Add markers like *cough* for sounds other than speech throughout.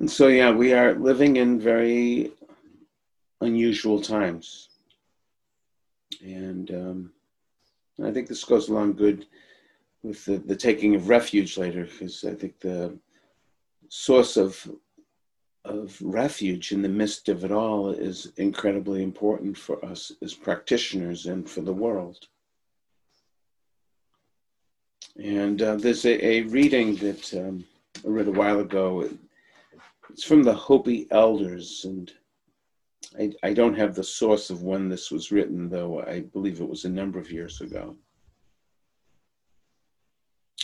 And so, yeah, we are living in very unusual times. And um, I think this goes along good with the, the taking of refuge later, because I think the source of of refuge in the midst of it all is incredibly important for us as practitioners and for the world. And uh, there's a, a, reading that um, I read a while ago. It's from the Hopi elders, and I, I don't have the source of when this was written, though I believe it was a number of years ago,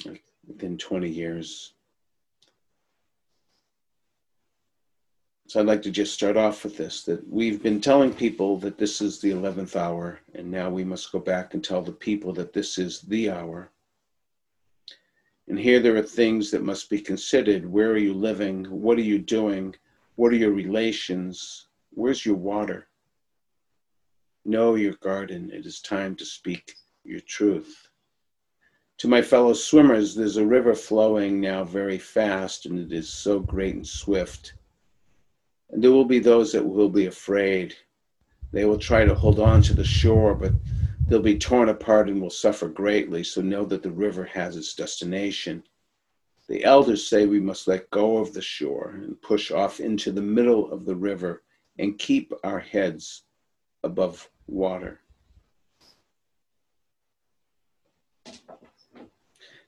like within 20 years. So I'd like to just start off with this that we've been telling people that this is the 11th hour, and now we must go back and tell the people that this is the hour. And here there are things that must be considered. Where are you living? What are you doing? What are your relations? Where's your water? Know your garden. It is time to speak your truth. To my fellow swimmers, there's a river flowing now very fast, and it is so great and swift and there will be those that will be afraid. They will try to hold on to the shore, but they'll be torn apart and will suffer greatly. So know that the river has its destination. The elders say we must let go of the shore and push off into the middle of the river and keep our heads above water.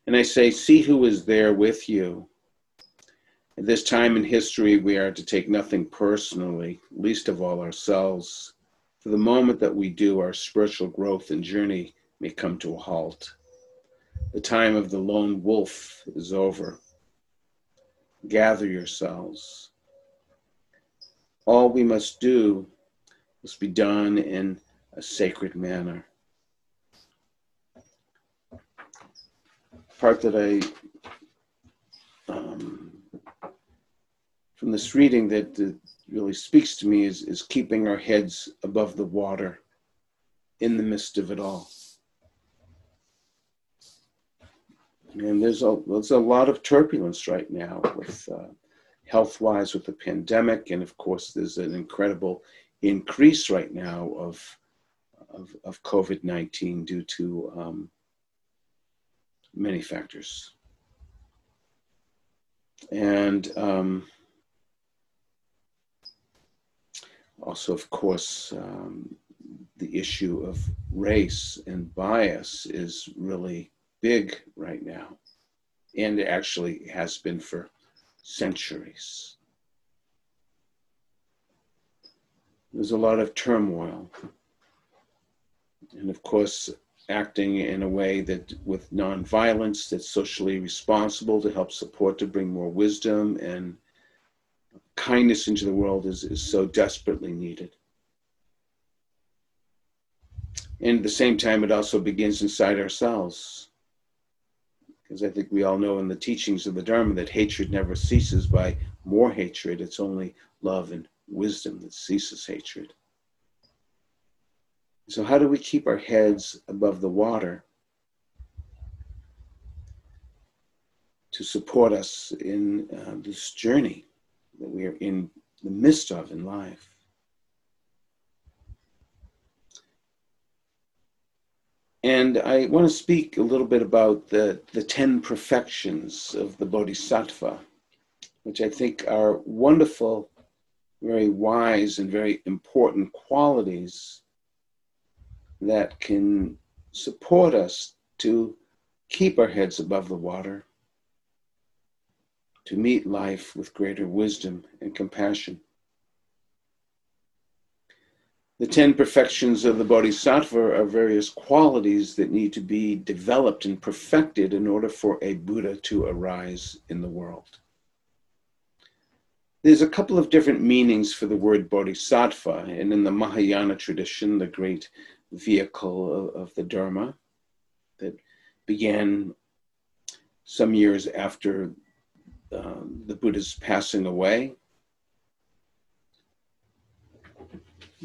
And I say, see who is there with you at this time in history, we are to take nothing personally, least of all ourselves. For the moment that we do, our spiritual growth and journey may come to a halt. The time of the lone wolf is over. Gather yourselves. All we must do must be done in a sacred manner. Part that I um, from this reading that, that really speaks to me is, is keeping our heads above the water in the midst of it all. And there's a, there's a lot of turbulence right now with uh, health wise with the pandemic. And of course, there's an incredible increase right now of, of, of COVID 19 due to um, many factors. And um, also, of course, um, the issue of race and bias is really big right now, and actually has been for centuries. There's a lot of turmoil. And of course, acting in a way that with nonviolence that's socially responsible to help support to bring more wisdom and kindness into the world is, is so desperately needed. And at the same time, it also begins inside ourselves. Because I think we all know in the teachings of the Dharma that hatred never ceases by more hatred. It's only love and wisdom that ceases hatred. So, how do we keep our heads above the water to support us in uh, this journey? That we are in the midst of in life. And I want to speak a little bit about the, the 10 perfections of the Bodhisattva, which I think are wonderful, very wise, and very important qualities that can support us to keep our heads above the water to meet life with greater wisdom and compassion. The 10 perfections of the Bodhisattva are various qualities that need to be developed and perfected in order for a Buddha to arise in the world. There's a couple of different meanings for the word bodhisattva, and in the Mahayana tradition, the great vehicle of the Dharma that began some years after um, the Buddha's passing away.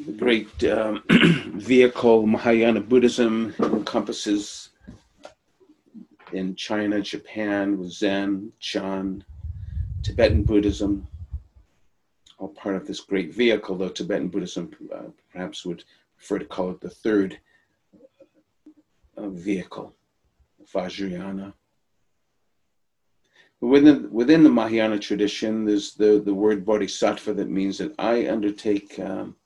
The great um, *clears throat* vehicle, Mahayana Buddhism, encompasses in China, Japan, with Zen, Chan, Tibetan Buddhism, all part of this great vehicle, though Tibetan Buddhism uh, perhaps would prefer to call it the third uh, vehicle, Vajrayana. Within, within the Mahayana tradition, there's the, the word bodhisattva that means that I undertake um,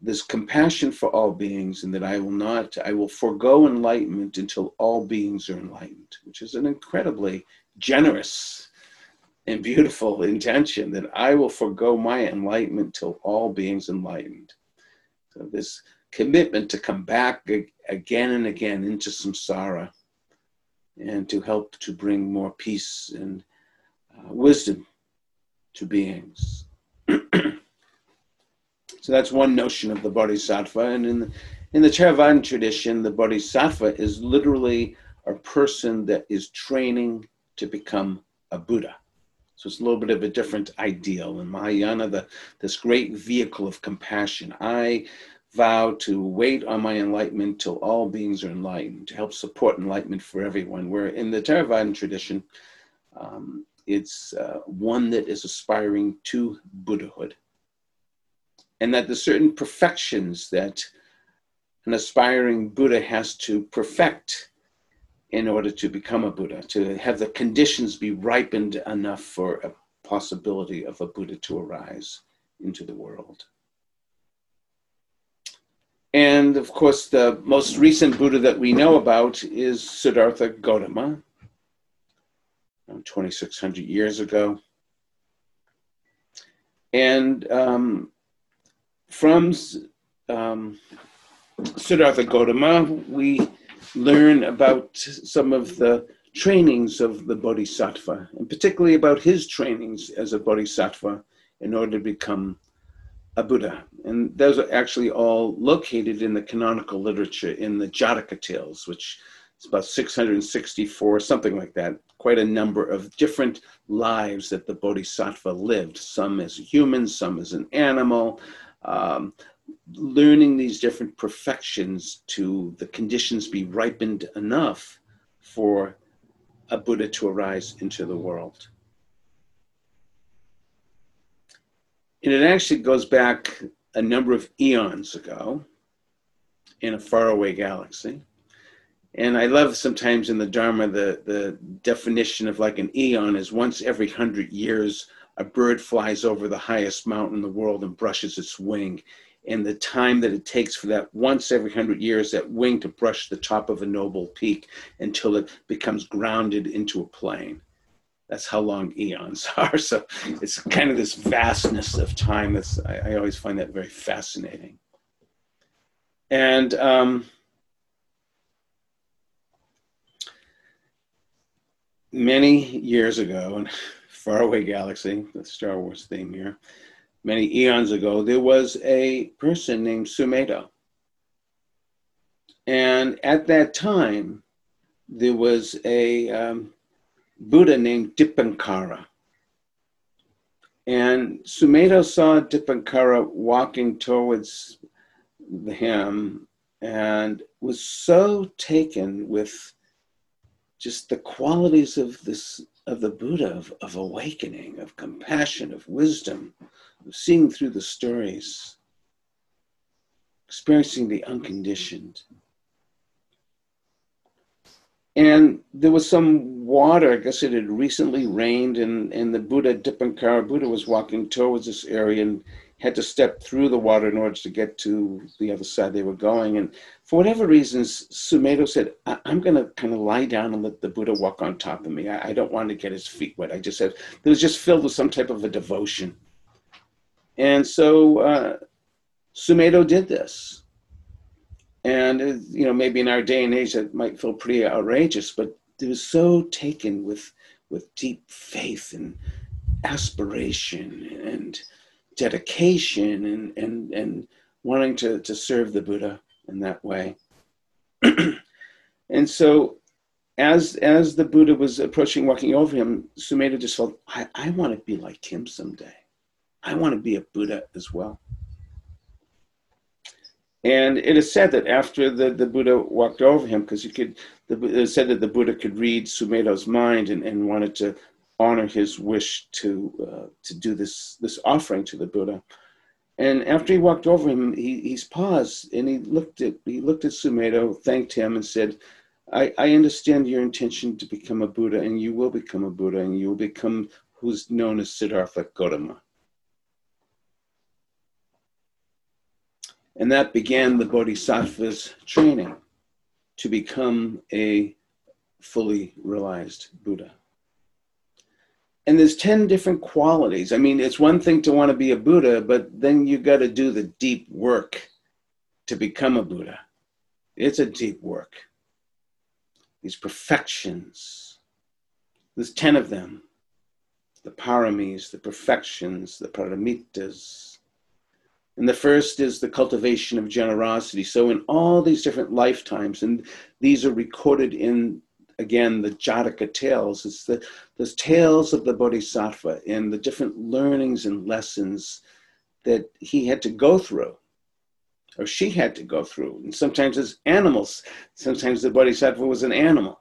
this compassion for all beings and that I will not, I will forego enlightenment until all beings are enlightened, which is an incredibly generous and beautiful *laughs* intention that I will forego my enlightenment till all beings enlightened. So this commitment to come back again and again into samsara and to help to bring more peace and uh, wisdom to beings. *clears throat* so that's one notion of the bodhisattva. And in the, in the Theravada tradition, the bodhisattva is literally a person that is training to become a Buddha. So it's a little bit of a different ideal. In Mahayana, the, this great vehicle of compassion. I vow to wait on my enlightenment till all beings are enlightened, to help support enlightenment for everyone. Where in the Theravadan tradition, um, it's uh, one that is aspiring to Buddhahood. And that there's certain perfections that an aspiring Buddha has to perfect in order to become a Buddha, to have the conditions be ripened enough for a possibility of a Buddha to arise into the world. And of course, the most recent Buddha that we know about is Siddhartha Gautama, 2,600 years ago. And um, from um, Siddhartha Gautama, we learn about some of the trainings of the Bodhisattva, and particularly about his trainings as a Bodhisattva in order to become a Buddha. And those are actually all located in the canonical literature in the Jataka tales, which is about 664, something like that. Quite a number of different lives that the Bodhisattva lived, some as a human, some as an animal, um, learning these different perfections to the conditions be ripened enough for a Buddha to arise into the world. And it actually goes back a number of eons ago in a faraway galaxy. And I love sometimes in the Dharma the, the definition of like an eon is once every hundred years, a bird flies over the highest mountain in the world and brushes its wing. And the time that it takes for that once every hundred years, that wing to brush the top of a noble peak until it becomes grounded into a plane that's how long eons *laughs* are. So it's kind of this vastness of time. That's I, I always find that very fascinating. And um, many years ago, in *laughs* faraway galaxy, the Star Wars theme here, many eons ago, there was a person named Sumedho. And at that time, there was a um, Buddha named Dipankara. And Sumedho saw Dipankara walking towards him and was so taken with just the qualities of this of the Buddha of, of awakening, of compassion, of wisdom, of seeing through the stories, experiencing the unconditioned and there was some water. I guess it had recently rained, and, and the Buddha Dipankara Buddha was walking towards this area and had to step through the water in order to get to the other side they were going. And for whatever reasons, Sumedho said, I- am going to kind of lie down and let the Buddha walk on top of me. I, I don't want to get his feet wet. I just said, it was just filled with some type of a devotion. And so uh, Sumedho did this. And, uh, you know, maybe in our day and age that might feel pretty outrageous, but it was so taken with, with deep faith and aspiration and dedication and, and, and wanting to, to serve the Buddha in that way. *clears throat* and so as as the Buddha was approaching, walking over him, Sumedha just felt, I, I want to be like him someday. I want to be a Buddha as well. And it is said that after the, the Buddha walked over him, because he could, the, it is said that the Buddha could read Sumedho's mind and, and wanted to honor his wish to uh, to do this this offering to the Buddha. And after he walked over him, he he's paused and he looked at he looked at Sumedho, thanked him, and said, I, I understand your intention to become a Buddha, and you will become a Buddha, and you will become who's known as Siddhartha Gautama. And that began the Bodhisattva's training to become a fully realized Buddha. And there's 10 different qualities. I mean, it's one thing to want to be a Buddha, but then you got to do the deep work to become a Buddha. It's a deep work. These perfections, there's 10 of them the paramis, the perfections, the paramitas. And the first is the cultivation of generosity. So, in all these different lifetimes, and these are recorded in again the Jataka tales. It's the, the tales of the Bodhisattva and the different learnings and lessons that he had to go through or she had to go through. And sometimes as animals, sometimes the Bodhisattva was an animal.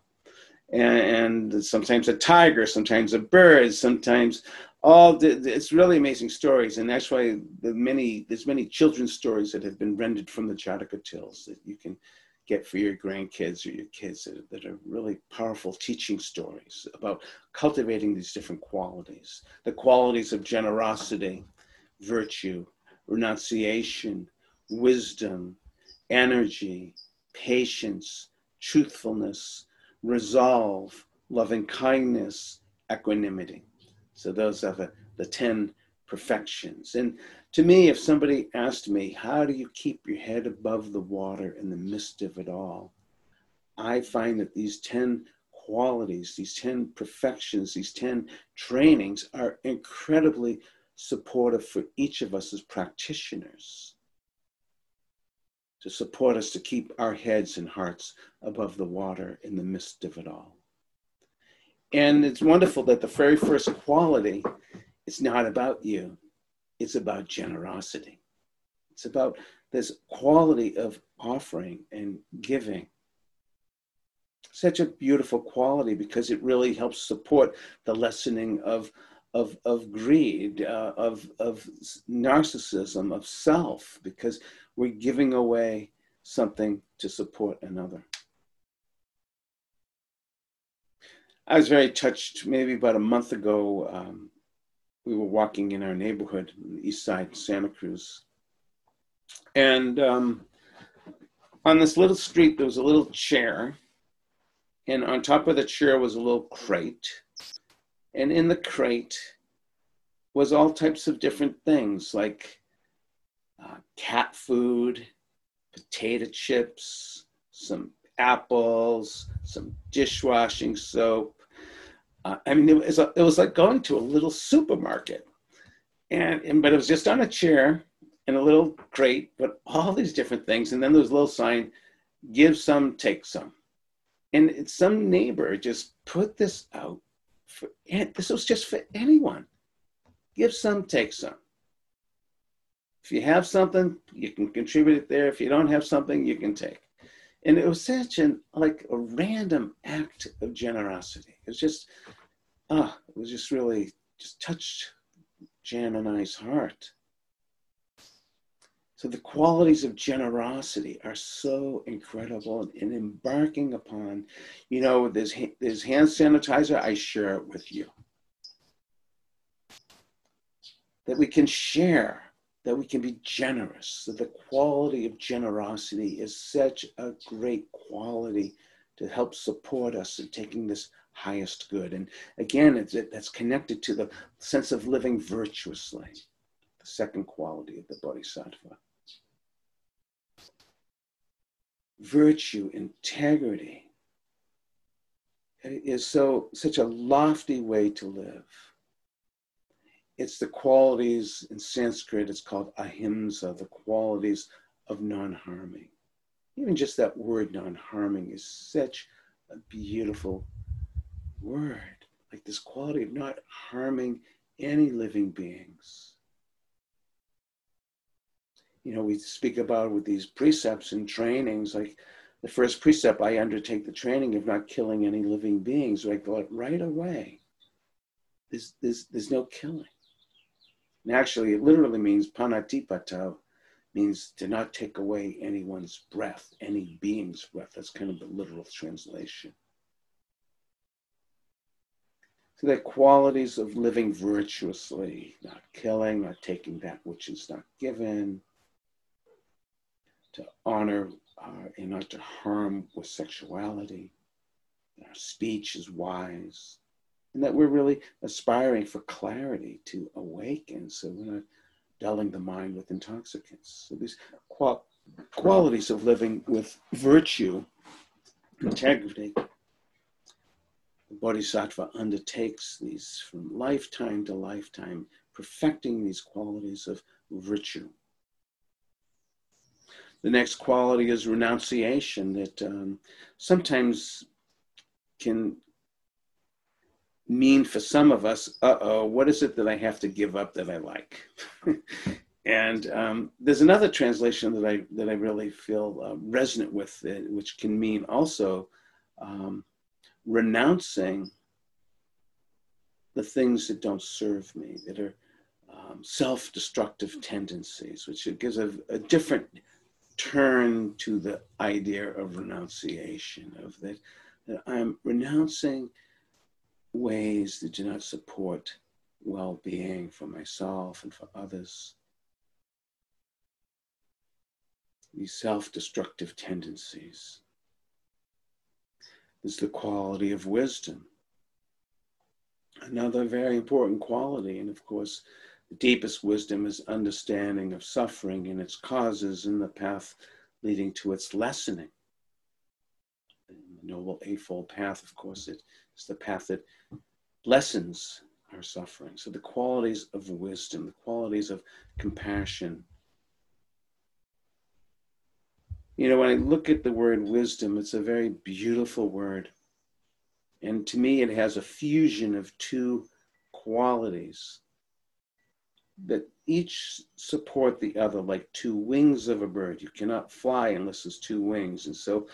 And, and sometimes a tiger, sometimes a bird, sometimes all the, it's really amazing stories and that's why the many there's many children's stories that have been rendered from the Jataka tales that you can get for your grandkids or your kids that, that are really powerful teaching stories about cultivating these different qualities the qualities of generosity, virtue, renunciation, wisdom, energy, patience, truthfulness, resolve, loving kindness, equanimity. So those are the, the 10 perfections. And to me, if somebody asked me, How do you keep your head above the water in the midst of it all? I find that these 10 qualities, these 10 perfections, these 10 trainings are incredibly supportive for each of us as practitioners to support us to keep our heads and hearts above the water in the midst of it all. And it's wonderful that the very first quality is not about you, it's about generosity. It's about this quality of offering and giving. Such a beautiful quality because it really helps support the lessening of, of, of greed, uh, of, of narcissism, of self, because we're giving away something to support another. I was very touched maybe about a month ago. Um, we were walking in our neighborhood, east side, Santa Cruz. And um, on this little street, there was a little chair. And on top of the chair was a little crate. And in the crate was all types of different things like uh, cat food, potato chips, some apples, some dishwashing soap, uh, I mean, it was, a, it was like going to a little supermarket. And, and, but it was just on a chair in a little crate, but all these different things. And then there was a little sign, give some, take some. And some neighbor just put this out for, this was just for anyone. Give some, take some. If you have something, you can contribute it there. If you don't have something, you can take. And it was such an like a random act of generosity. It was just ah, it was just really just touched Jan and I's heart. So the qualities of generosity are so incredible and embarking upon, you know, there's, there's hand sanitizer, I share it with you. That we can share, that we can be generous, that the quality of generosity is such a great quality to help support us in taking this highest good. And again, it's, it, that's connected to the sense of living virtuously, the second quality of the Bodhisattva. Virtue, integrity is so such a lofty way to live. It's the qualities in Sanskrit, it's called ahimsa, the qualities of non harming. Even just that word non harming is such a beautiful word, like this quality of not harming any living beings. You know, we speak about with these precepts and trainings, like the first precept, I undertake the training of not killing any living beings. Thought right away, there's, there's, there's no killing. And actually, it literally means panatipata, means to not take away anyone's breath, any being's breath. That's kind of the literal translation. So the qualities of living virtuously, not killing, not taking that which is not given, to honor uh, and not to harm with sexuality. Our speech is wise, and that we're really aspiring for clarity to awaken. So we're not dulling the mind with intoxicants. So these qual- qualities of living with virtue, integrity, the Bodhisattva undertakes these from lifetime to lifetime, perfecting these qualities of virtue. The next quality is renunciation that um, sometimes can mean for some of us, uh oh, what is it that I have to give up that I like? *laughs* and um, there's another translation that I that I really feel uh, resonant with, uh, which can mean also um, renouncing the things that don't serve me, that are um, self-destructive tendencies, which gives a, a different turn to the idea of renunciation, of that, that I'm renouncing ways that do not support well being for myself and for others. These self destructive tendencies. is the quality of wisdom. Another very important quality, and of course, the deepest wisdom is understanding of suffering and its causes and the path leading to its lessening. The Noble Eightfold Path, of course, it the path that lessens our suffering. So the qualities of wisdom, the qualities of compassion. You know, when I look at the word wisdom, it's a very beautiful word. And to me, it has a fusion of two qualities that each support the other like two wings of a bird. You cannot fly unless there's two wings. And so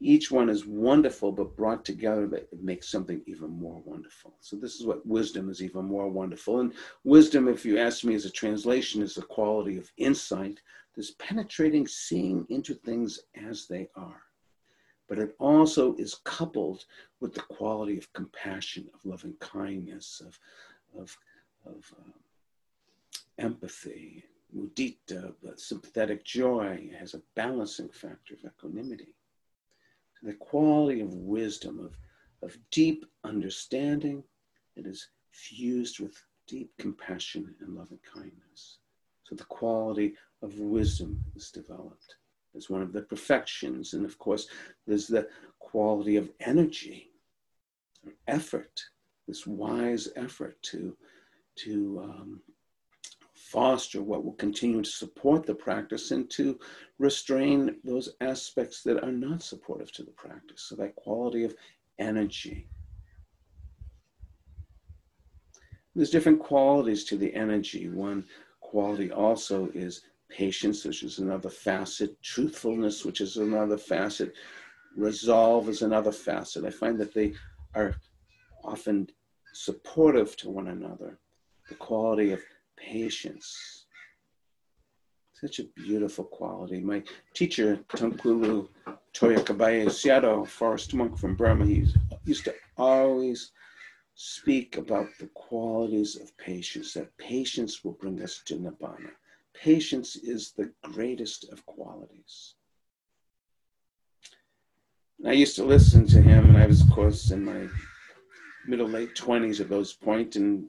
each one is wonderful, but brought together, it makes something even more wonderful. So this is what wisdom is even more wonderful. And wisdom, if you ask me as a translation, is the quality of insight, this penetrating seeing into things as they are. But it also is coupled with the quality of compassion, of loving kindness, of, of, of uh, empathy, mudita, sympathetic joy has a balancing factor of equanimity the quality of wisdom, of, of deep understanding that is fused with deep compassion and loving kindness. So the quality of wisdom is developed as one of the perfections. And of course, there's the quality of energy, or effort, this wise effort to, to um, foster what will continue to support the practice and to restrain those aspects that are not supportive to the practice. So, that quality of energy. There's different qualities to the energy. One quality also is patience, which is another facet, truthfulness, which is another facet, resolve is another facet. I find that they are often supportive to one another. The quality of patience. Such a beautiful quality. My teacher, Taungpulu Tawya Kaba-Aye Sayadaw, forest monk from Burma, he used to always speak about the qualities of patience, that patience will bring us to Nibbana. Patience is the greatest of qualities. And I used to listen to him, and I was, of course, in my middle late 20s at those point, and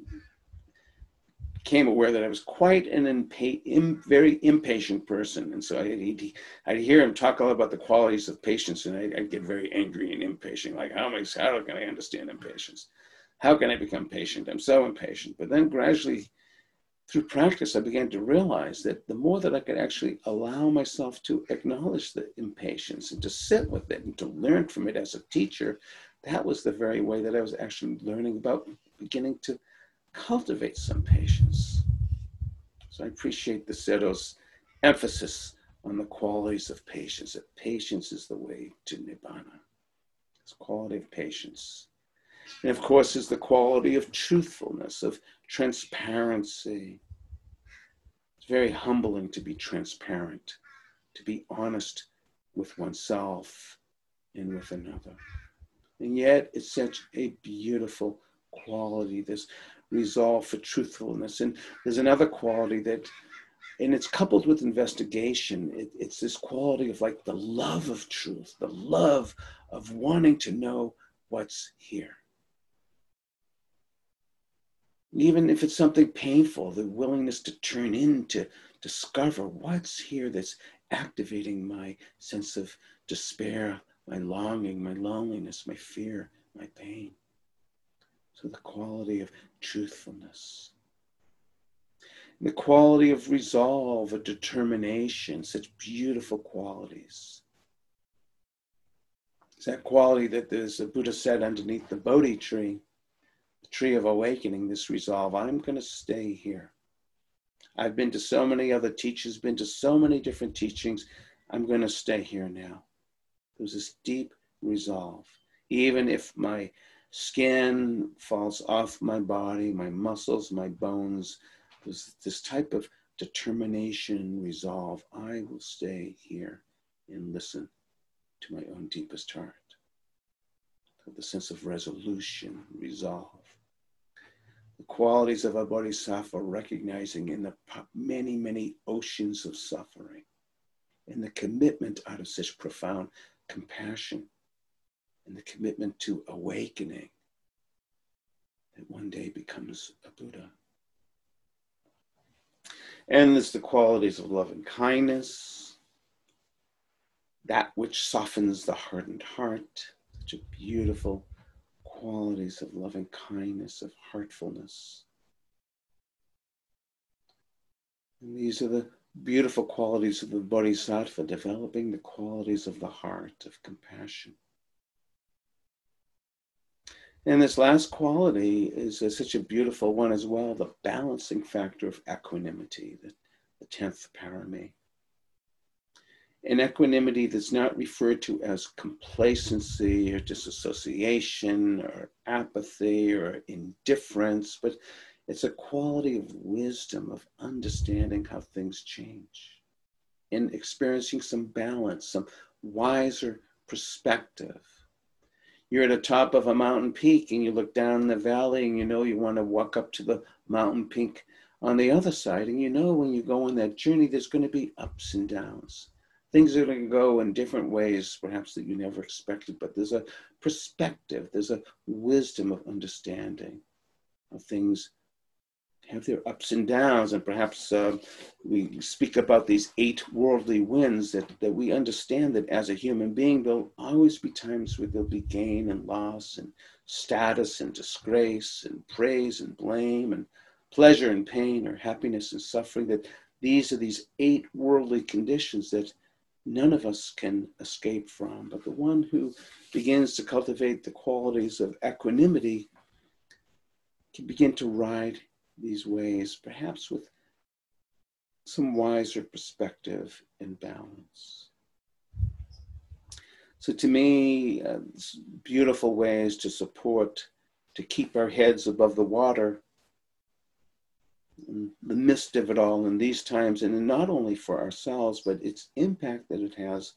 became aware that I was quite an impa- Im, very impatient person. And so I'd, I'd, hear him talk all about the qualities of patience, and I'd, I'd, get very angry and impatient. Like, how, am I, how can I understand impatience? How can I become patient? I'm so impatient. But then gradually, through practice, I began to realize that the more that I could actually allow myself to acknowledge the impatience and to sit with it and to learn from it as a teacher, that was the very way that I was actually learning about beginning to cultivate some patience. So I appreciate the Sayadaw's emphasis on the qualities of patience, that patience is the way to Nibbana. It's quality of patience. And of course, is the quality of truthfulness, of transparency. It's very humbling to be transparent, to be honest with oneself and with another. And yet, it's such a beautiful quality, this resolve for truthfulness. And there's another quality that, and it's coupled with investigation, it, it's this quality of like the love of truth, the love of wanting to know what's here. Even if it's something painful, the willingness to turn in to discover what's here that's activating my sense of despair, my longing, my loneliness, my fear, my pain. So the quality of truthfulness. The quality of resolve, of determination, such beautiful qualities. It's that quality that there's a Buddha said underneath the Bodhi tree, the tree of awakening, this resolve. I'm going to stay here. I've been to so many other teachers, been to so many different teachings. I'm going to stay here now. There's this deep resolve. Even if my skin falls off my body, my muscles, my bones, there's this type of determination, resolve. I will stay here and listen to my own deepest heart. The sense of resolution, resolve. The qualities of a bodhisattva recognizing in the many, many oceans of suffering and the commitment out of such profound compassion and the commitment to awakening that one day becomes a Buddha. And there's the qualities of love and kindness, that which softens the hardened heart, such a beautiful qualities of loving kindness, of heartfulness. And these are the beautiful qualities of the bodhisattva, developing the qualities of the heart, of compassion. And this last quality is such a beautiful one as well the balancing factor of equanimity, the, the 10th parami. An equanimity that's not referred to as complacency or disassociation or apathy or indifference, but it's a quality of wisdom, of understanding how things change, and experiencing some balance, some wiser perspective. You're at the top of a mountain peak and you look down the valley and you know you want to walk up to the mountain peak on the other side. And you know when you go on that journey, there's going to be ups and downs. Things are going to go in different ways, perhaps that you never expected, but there's a perspective, there's a wisdom of understanding of things have their ups and downs, and perhaps uh, we speak about these eight worldly winds that, that we understand that as a human being, there'll always be times where there'll be gain and loss, and status and disgrace, and praise and blame, and pleasure and pain, or happiness and suffering. That these are these eight worldly conditions that none of us can escape from. But the one who begins to cultivate the qualities of equanimity can begin to ride these ways, perhaps with some wiser perspective and balance. So, to me, uh, beautiful ways to support, to keep our heads above the water, the midst of it all in these times, and not only for ourselves, but its impact that it has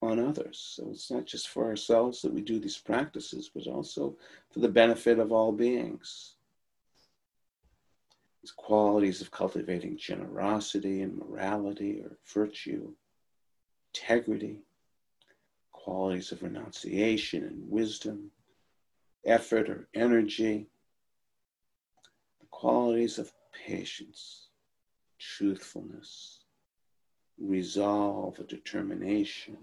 on others. So, it's not just for ourselves that we do these practices, but also for the benefit of all beings qualities of cultivating generosity and morality or virtue, integrity, qualities of renunciation and wisdom, effort or energy, the qualities of patience, truthfulness, resolve, or determination,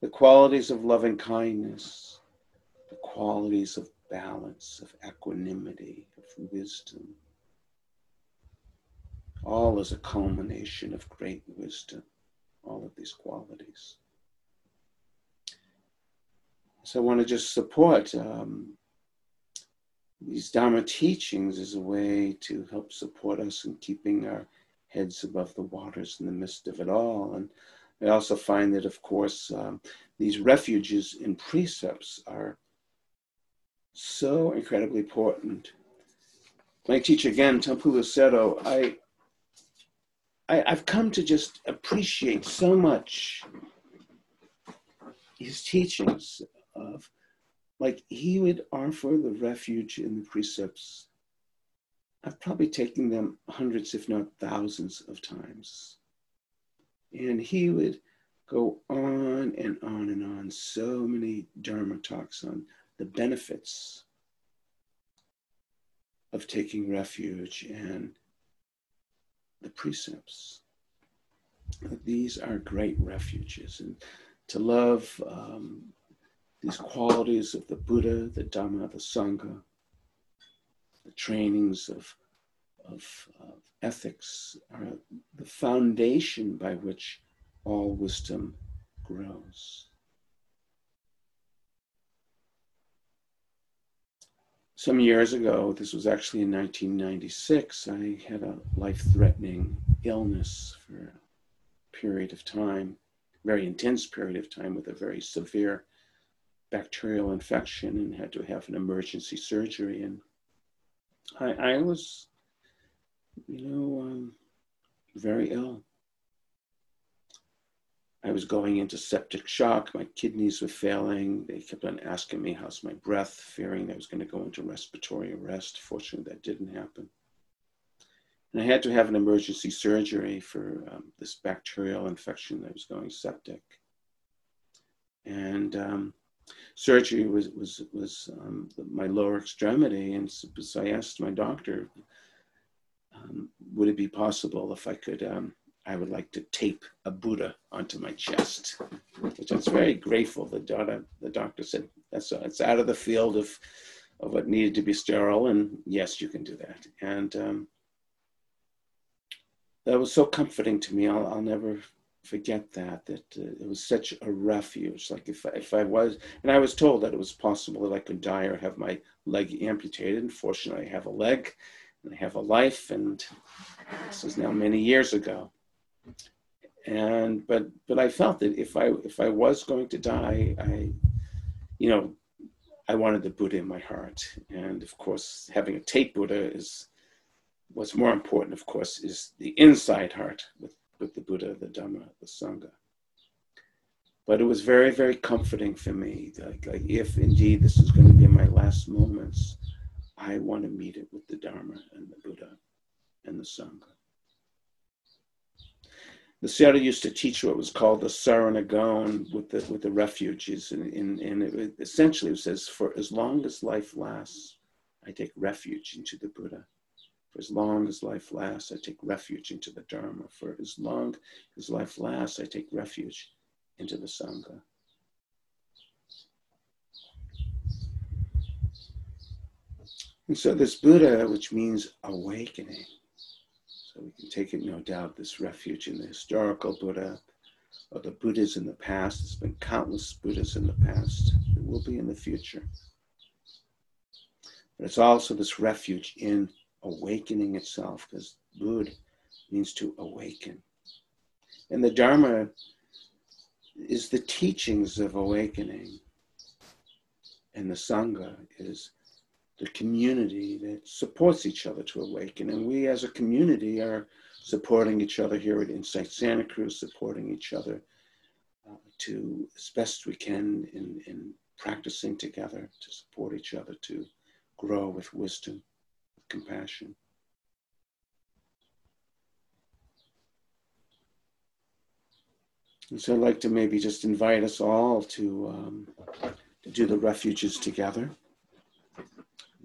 the qualities of loving kindness, the qualities of balance, of equanimity, of wisdom, all is a culmination of great wisdom, all of these qualities. So I want to just support um, these Dharma teachings as a way to help support us in keeping our heads above the waters in the midst of it all. And I also find that, of course, um, these refuges and precepts are so incredibly important. My teacher again, Taungpulu Sayadaw, I, I I've come to just appreciate so much his teachings of like he would offer the refuge in the precepts. I've probably taken them hundreds, if not thousands of times. And he would go on and on and on, so many Dharma talks on the benefits of taking refuge and the precepts. These are great refuges. And to love um, these qualities of the Buddha, the Dhamma, the Sangha, the trainings of, of, of ethics are the foundation by which all wisdom grows. Some years ago, this was actually in 1996, I had a life threatening illness for a period of time, very intense period of time with a very severe bacterial infection and had to have an emergency surgery. And I, I was, you know, um, very ill. I was going into septic shock. My kidneys were failing. They kept on asking me, How's my breath? Fearing I was going to go into respiratory arrest. Fortunately, that didn't happen. And I had to have an emergency surgery for um, this bacterial infection that was going septic. And um, surgery was was was um, my lower extremity, and so I asked my doctor, um, would it be possible if I could um, I would like to tape a Buddha onto my chest, which I was very grateful. The doctor, the doctor said, that's it's out of the field of, of what needed to be sterile, and yes, you can do that. And um, that was so comforting to me. I'll, I'll never forget that, that uh, it was such a refuge. Like if, if I was, and I was told that it was possible that I could die or have my leg amputated. Fortunately, I have a leg and I have a life, and this is now many years ago and but but I felt that if I if I was going to die, I, you know, I wanted the Buddha in my heart, and of course, having a tape Buddha is what's more important. Of course, is the inside heart with with the Buddha, the Dhamma, the Sangha. But it was very very comforting for me. Like, like if indeed this is going to be my last moments, I want to meet it with the Dharma and the Buddha and the Sangha the Sayadaw used to teach what was called the Saranagon with the with the refuges, and, and, and it essentially it says, "For as long as life lasts, I take refuge into the Buddha. For as long as life lasts, I take refuge into the Dharma. For as long as life lasts, I take refuge into the Sangha." And so this Buddha, which means awakening, so we can take it, no doubt, this refuge in the historical Buddha or the Buddhas in the past. There's been countless Buddhas in the past. There will be in the future. But it's also this refuge in awakening itself, because Buddha means to awaken. And the Dharma is the teachings of awakening. And the Sangha is the community that supports each other to awaken. And we as a community are supporting each other here at Insight Santa Cruz, supporting each other uh, to as best we can in, in practicing together to support each other to grow with wisdom, with compassion. And so I'd like to maybe just invite us all to, um, to do the refuges together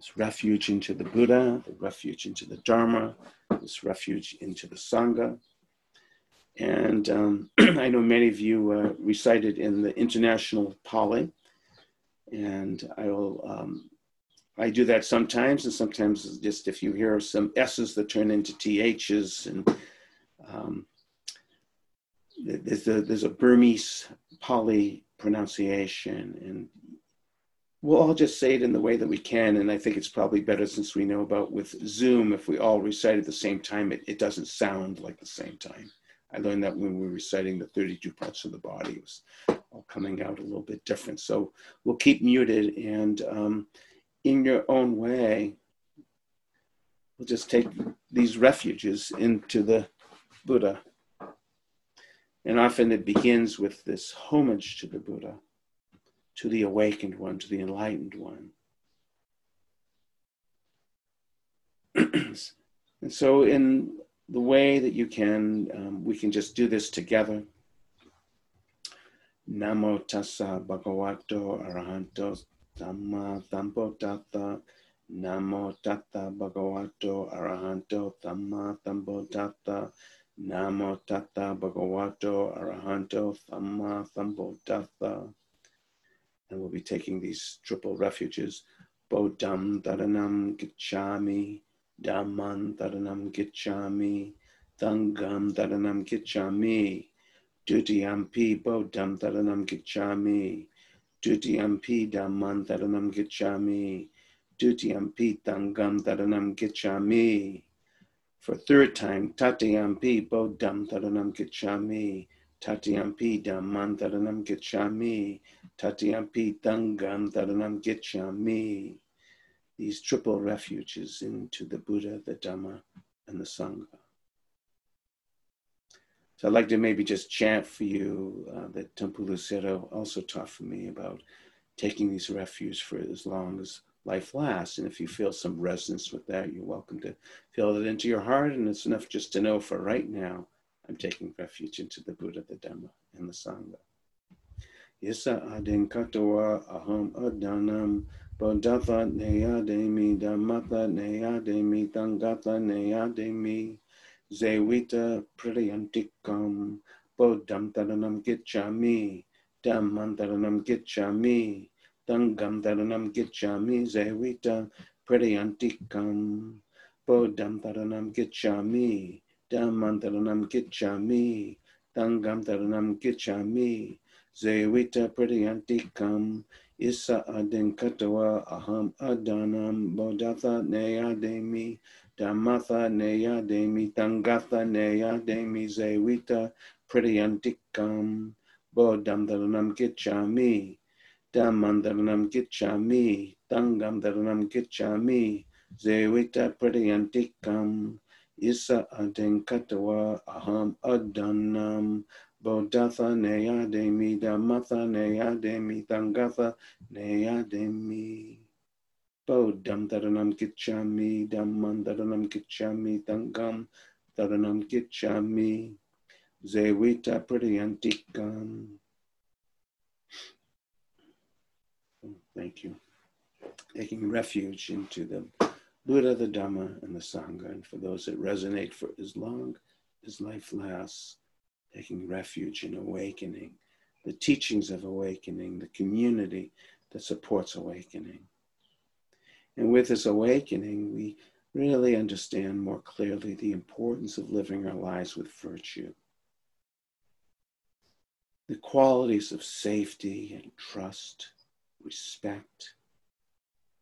this refuge into the Buddha, the refuge into the Dharma, this refuge into the Sangha. And um, *clears throat* I know many of you uh, recited in the International Pali, and I will. Um, I do that sometimes, and sometimes just if you hear some S's that turn into THs, and um, there's a there's a Burmese Pali pronunciation, and we'll all just say it in the way that we can. And I think it's probably better since we know about with Zoom, if we all recite at the same time, it, it doesn't sound like the same time. I learned that when we were reciting the 32 parts of the body, it was all coming out a little bit different. So we'll keep muted. And um, in your own way, we'll just take these refuges into the Buddha. And often it begins with this homage to the Buddha, to the awakened one, to the enlightened one. *clears throat* and so, in the way that you can, um, we can just do this together. Namo tassa bhagavato arahanto Dhamma Thampo Namo Tata Bhagavato Arahanto Dhamma Thampo Namo Tata Bhagavato Arahanto Dhamma Thampo And we'll be taking these triple refuges. Bodham Taranam Gichami, Dhamman Taranam Gichami, Thangam Taranam Gichami, Dutiyampi Bodham Taranam Gichami, Dutiyampi Dhamman Taranam Gichami. Dutiyampi Tangam Taranam Gichami. For third time, Tatiyampi Bodham Taranam Gichami. Tatiyampi Dhamman Taranam Gichami. Tatiyampi Tangam Taranam Gichami. These triple refuges into the Buddha, the Dhamma, and the Sangha. So I'd like to maybe just chant for you uh, that Taungpulu Sayadaw also taught for me about taking these refuges for as long as life lasts. And if you feel some resonance with that, you're welcome to feel it into your heart. And it's enough just to know for right now, I'm taking refuge into the Buddha, the Dhamma, and the Sangha. Yesa adin katawa aham adanam bodhatha neyademi dhammatha neyademi tangata neyademi Zevita Prayantikam Bodham Taranam Gitchami Dhammam Taranam Gitchami Dangam Taranam Gitchami Zevita Prayantikam Bodham Taranam Gitchami Dhammam Taranam Gitchami Dangam Taranam Gitchami Zevita Prayantikam Isa Adin Katawa Aham Adanam Bodhatha Neyademi Dhammatha neya demi tangatha neya demi zewita pridyantikam bodham dharanam gichami dhammam dharanam gichami tangam dharanam gichami zewita pridyantikam isa adin katawa aham adanam bodhatha neya demi dhammatha neya demi tangatha neya demi Bodham Dharanam Gichami, Dhammam Dharanam Gichami, Tangam Dharanam Gichami, Zevita Pradyantikam. Thank you. Taking refuge into the Buddha, the Dhamma, and the Sangha. And for those that resonate for as long as life lasts, taking refuge in awakening, the teachings of awakening, the community that supports awakening. And with this awakening, we really understand more clearly the importance of living our lives with virtue. The qualities of safety and trust, respect,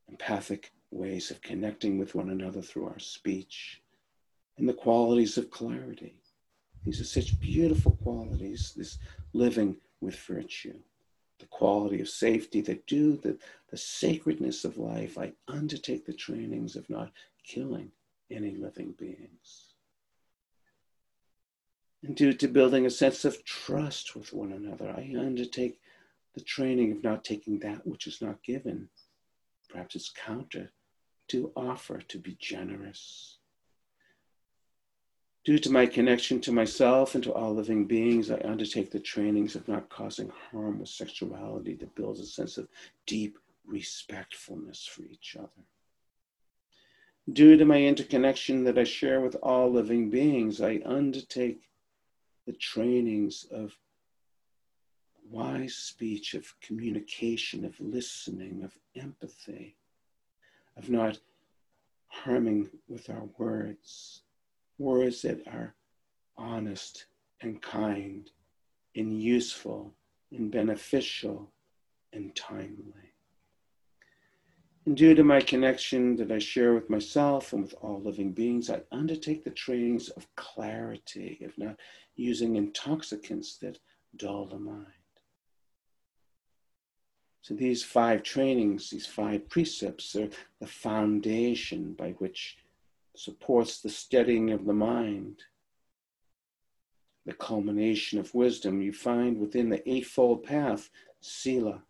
empathic ways of connecting with one another through our speech, and the qualities of clarity. These are such beautiful qualities, this living with virtue the quality of safety, that do the, the sacredness of life. I undertake the trainings of not killing any living beings. And due to building a sense of trust with one another, I undertake the training of not taking that which is not given. Perhaps it's counter to offer, to be generous. Due to my connection to myself and to all living beings, I undertake the trainings of not causing harm with sexuality that builds a sense of deep respectfulness for each other. Due to my interconnection that I share with all living beings, I undertake the trainings of wise speech, of communication, of listening, of empathy, of not harming with our words words that are honest and kind and useful and beneficial and timely. And due to my connection that I share with myself and with all living beings, I undertake the trainings of clarity, of not using intoxicants that dull the mind. So these five trainings, these five precepts are the foundation by which supports the steadying of the mind, the culmination of wisdom. You find within the Eightfold Path, Sila,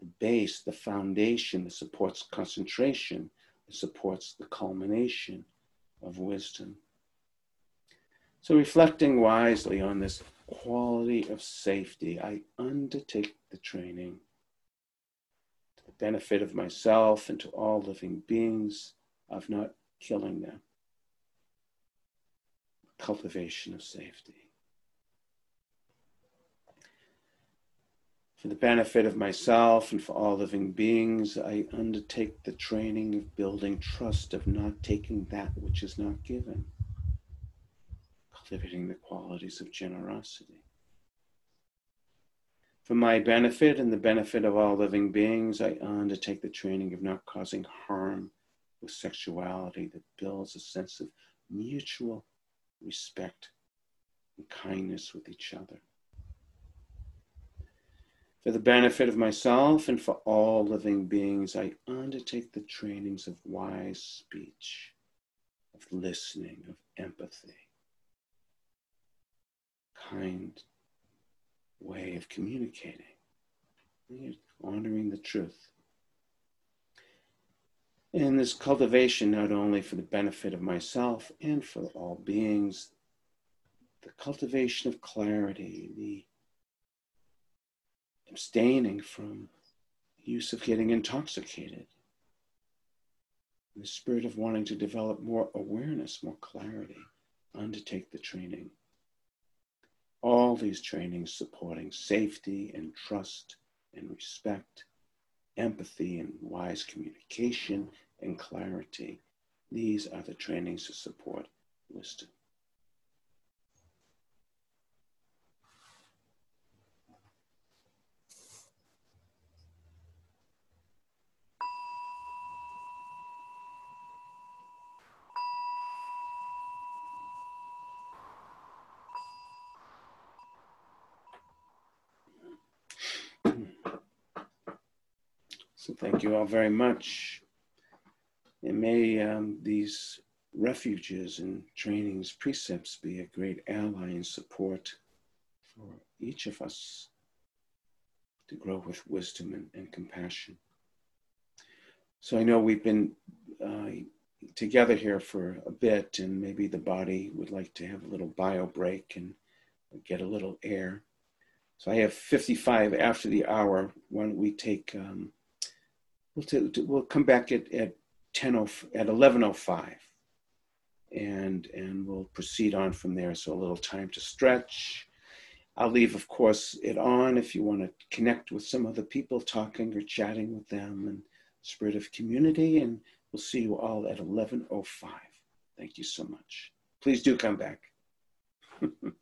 the base, the foundation that supports concentration, that supports the culmination of wisdom. So, reflecting wisely on this quality of safety, I undertake the training benefit of myself and to all living beings of not killing them. Cultivation of safety. For the benefit of myself and for all living beings, I undertake the training of building trust, of not taking that which is not given, cultivating the qualities of generosity. For my benefit and the benefit of all living beings, I undertake the training of not causing harm with sexuality that builds a sense of mutual respect and kindness with each other. For the benefit of myself and for all living beings, I undertake the trainings of wise speech, of listening, of empathy, kind way of communicating, honoring the truth. And this cultivation, not only for the benefit of myself and for all beings, the cultivation of clarity, the abstaining from use of getting intoxicated. In the spirit of wanting to develop more awareness, more clarity, undertake the training. All these trainings supporting safety and trust and respect, empathy and wise communication and clarity. These are the trainings to support wisdom. So thank you all very much. And may um, these refuges and trainings, precepts be a great ally and support for each of us to grow with wisdom and, and compassion. So I know we've been uh, together here for a bit, and maybe the body would like to have a little bio break and get a little air. So I have 55 after the hour when we take um, we'll, we'll come back at, at 10 at 11.05 and and we'll proceed on from there. So a little time to stretch. I'll leave of course it on if you want to connect with some other people talking or chatting with them and spirit of community. And we'll see you all at 11.05 thank you so much. Please do come back *laughs*